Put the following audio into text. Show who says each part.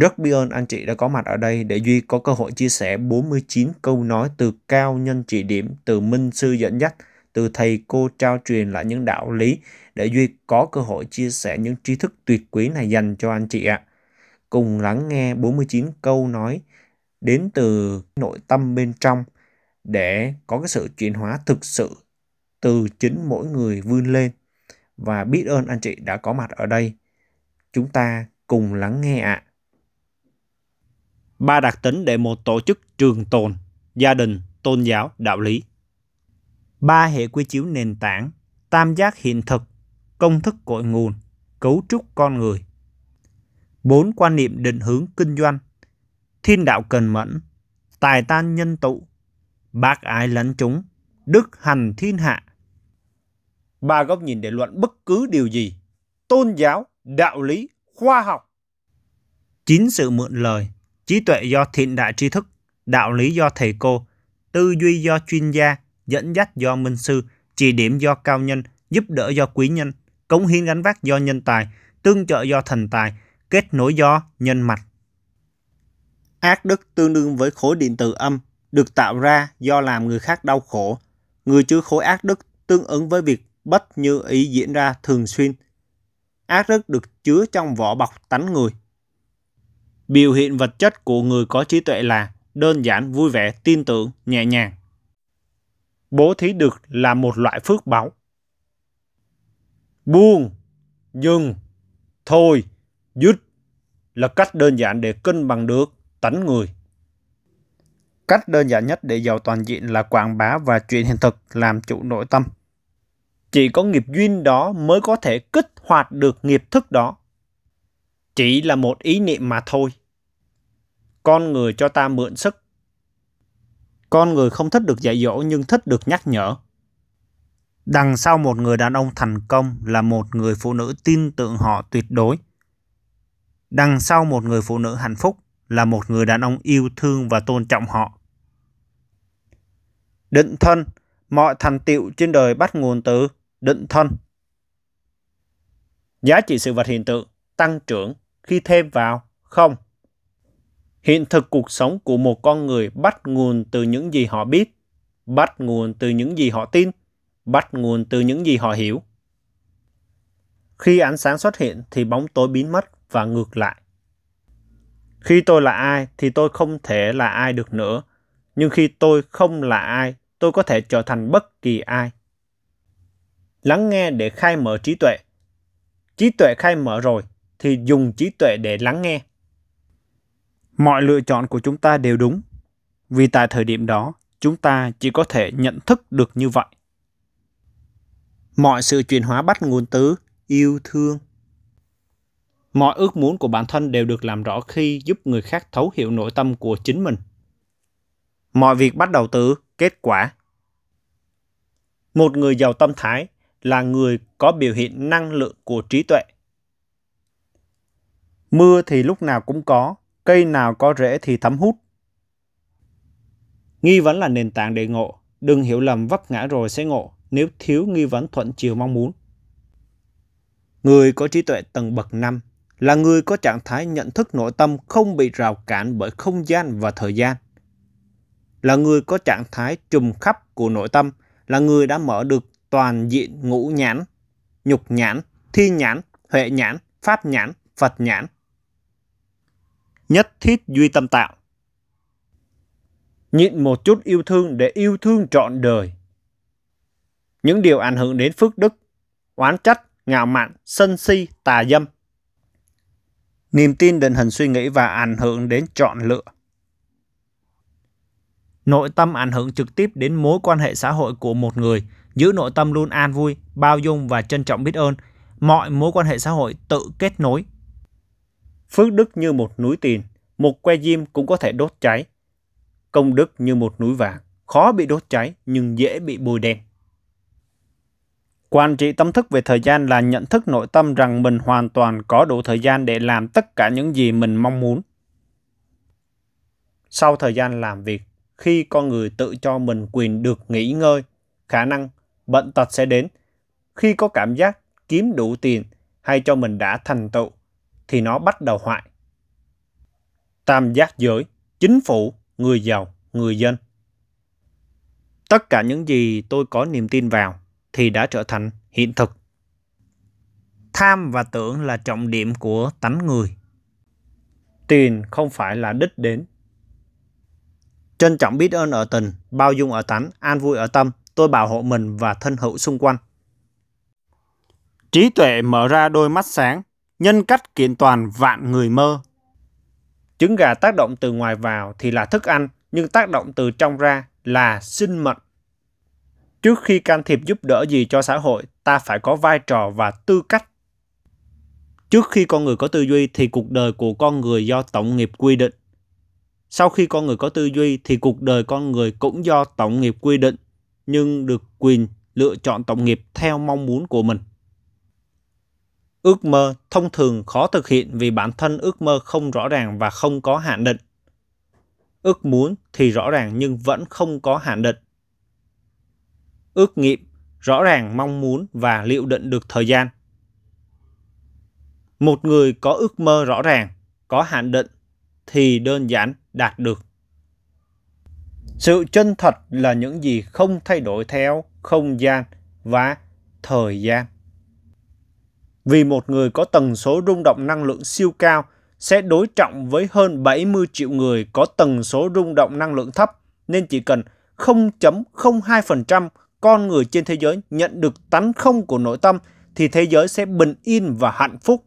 Speaker 1: Rất biết ơn anh chị đã có mặt ở đây để Duy có cơ hội chia sẻ 49 câu nói từ cao nhân chỉ điểm, từ minh sư dẫn dắt, từ thầy cô trao truyền lại những đạo lý để Duy có cơ hội chia sẻ những tri thức tuyệt quý này dành cho anh chị ạ. Cùng lắng nghe 49 câu nói đến từ nội tâm bên trong để có cái sự chuyển hóa thực sự từ chính mỗi người vươn lên và biết ơn anh chị đã có mặt ở đây. Chúng ta cùng lắng nghe ạ. Ba đặc tính để một tổ chức trường tồn, gia đình, tôn giáo, đạo lý. Ba hệ quy chiếu nền tảng, tam giác hiện thực, công thức cội nguồn, cấu trúc con người. Bốn quan niệm định hướng kinh doanh, thiên đạo cần mẫn, tài tan nhân tụ, bác ái lẫn chúng, đức hành thiên hạ. Ba góc nhìn để luận bất cứ điều gì, tôn giáo, đạo lý, khoa học. Chín sự mượn lời, trí tuệ do thiện đại tri thức, đạo lý do thầy cô, tư duy do chuyên gia, dẫn dắt do minh sư, chỉ điểm do cao nhân, giúp đỡ do quý nhân, cống hiến gánh vác do nhân tài, tương trợ do thần tài, kết nối do nhân mạch. Ác đức tương đương với khối điện tử âm, được tạo ra do làm người khác đau khổ. Người chứa khối ác đức tương ứng với việc bất như ý diễn ra thường xuyên. Ác đức được chứa trong vỏ bọc tánh người. Biểu hiện vật chất của người có trí tuệ là đơn giản, vui vẻ, tin tưởng, nhẹ nhàng. Bố thí được là một loại phước báu. Buông, dừng, thôi, dứt là cách đơn giản để cân bằng được tánh người. Cách đơn giản nhất để giàu toàn diện là quảng bá và truyền hiện thực làm chủ nội tâm. Chỉ có nghiệp duyên đó mới có thể kích hoạt được nghiệp thức đó. Chỉ là một ý niệm mà thôi. Con người cho ta mượn sức. Con người không thích được dạy dỗ nhưng thích được nhắc nhở. Đằng sau một người đàn ông thành công là một người phụ nữ tin tưởng họ tuyệt đối. Đằng sau một người phụ nữ hạnh phúc là một người đàn ông yêu thương và tôn trọng họ. Định thân, mọi thành tựu trên đời bắt nguồn từ định thân. Giá trị sự vật hiện tượng tăng trưởng khi thêm vào không. Hiện thực cuộc sống của một con người bắt nguồn từ những gì họ biết, bắt nguồn từ những gì họ tin, bắt nguồn từ những gì họ hiểu. Khi ánh sáng xuất hiện thì bóng tối biến mất và ngược lại. Khi tôi là ai thì tôi không thể là ai được nữa, nhưng khi tôi không là ai, tôi có thể trở thành bất kỳ ai. Lắng nghe để khai mở trí tuệ. Trí tuệ khai mở rồi thì dùng trí tuệ để lắng nghe. Mọi lựa chọn của chúng ta đều đúng, vì tại thời điểm đó chúng ta chỉ có thể nhận thức được như vậy. Mọi sự chuyển hóa bắt nguồn từ yêu thương. Mọi ước muốn của bản thân đều được làm rõ khi giúp người khác thấu hiểu nội tâm của chính mình. Mọi việc bắt đầu từ kết quả. Một người giàu tâm thái là người có biểu hiện năng lượng của trí tuệ. Mưa thì lúc nào cũng có, cây nào có rễ thì thấm hút. Nghi vấn là nền tảng để ngộ, đừng hiểu lầm vấp ngã rồi sẽ ngộ nếu thiếu nghi vấn thuận chiều mong muốn. Người có trí tuệ tầng bậc 5 là người có trạng thái nhận thức nội tâm không bị rào cản bởi không gian và thời gian. Là người có trạng thái trùm khắp của nội tâm, là người đã mở được toàn diện ngũ nhãn, nhục nhãn, thi nhãn, huệ nhãn, pháp nhãn, Phật nhãn. Nhất thiết duy tâm tạo. Nhịn một chút yêu thương để yêu thương trọn đời. Những điều ảnh hưởng đến phước đức, oán trách, ngạo mạn, sân si, tà dâm. Niềm tin định hình suy nghĩ và ảnh hưởng đến chọn lựa. Nội tâm ảnh hưởng trực tiếp đến mối quan hệ xã hội của một người, giữ nội tâm luôn an vui, bao dung và trân trọng biết ơn. Mọi mối quan hệ xã hội tự kết nối. Phước đức như một núi tiền, một que diêm cũng có thể đốt cháy. Công đức như một núi vàng, khó bị đốt cháy nhưng dễ bị bùi đen. Quản trị tâm thức về thời gian là nhận thức nội tâm rằng mình hoàn toàn có đủ thời gian để làm tất cả những gì mình mong muốn. Sau thời gian làm việc, khi con người tự cho mình quyền được nghỉ ngơi, khả năng bệnh tật sẽ đến. Khi có cảm giác kiếm đủ tiền hay cho mình đã thành tựu, thì nó bắt đầu hoại. tam giác giới, chính phủ, người giàu, người dân. Tất cả những gì tôi có niềm tin vào thì đã trở thành hiện thực. Tham và tưởng là trọng điểm của tánh người. Tiền không phải là đích đến. Trân trọng biết ơn ở tình, bao dung ở tánh, an vui ở tâm, tôi bảo hộ mình và thân hữu xung quanh. Trí tuệ mở ra đôi mắt sáng, nhân cách kiện toàn vạn người mơ. Trứng gà tác động từ ngoài vào thì là thức ăn, nhưng tác động từ trong ra là sinh mệnh. Trước khi can thiệp giúp đỡ gì cho xã hội, ta phải có vai trò và tư cách. Trước khi con người có tư duy thì cuộc đời của con người do tổng nghiệp quy định. Sau khi con người có tư duy thì cuộc đời con người cũng do tổng nghiệp quy định, nhưng được quyền lựa chọn tổng nghiệp theo mong muốn của mình. Ước mơ thông thường khó thực hiện vì bản thân ước mơ không rõ ràng và không có hạn định. Ước muốn thì rõ ràng nhưng vẫn không có hạn định. Ước nghiệm rõ ràng mong muốn và liệu định được thời gian. Một người có ước mơ rõ ràng, có hạn định thì đơn giản đạt được. Sự chân thật là những gì không thay đổi theo không gian và thời gian. Vì một người có tần số rung động năng lượng siêu cao sẽ đối trọng với hơn 70 triệu người có tần số rung động năng lượng thấp, nên chỉ cần 0.02% con người trên thế giới nhận được tánh không của nội tâm thì thế giới sẽ bình yên và hạnh phúc.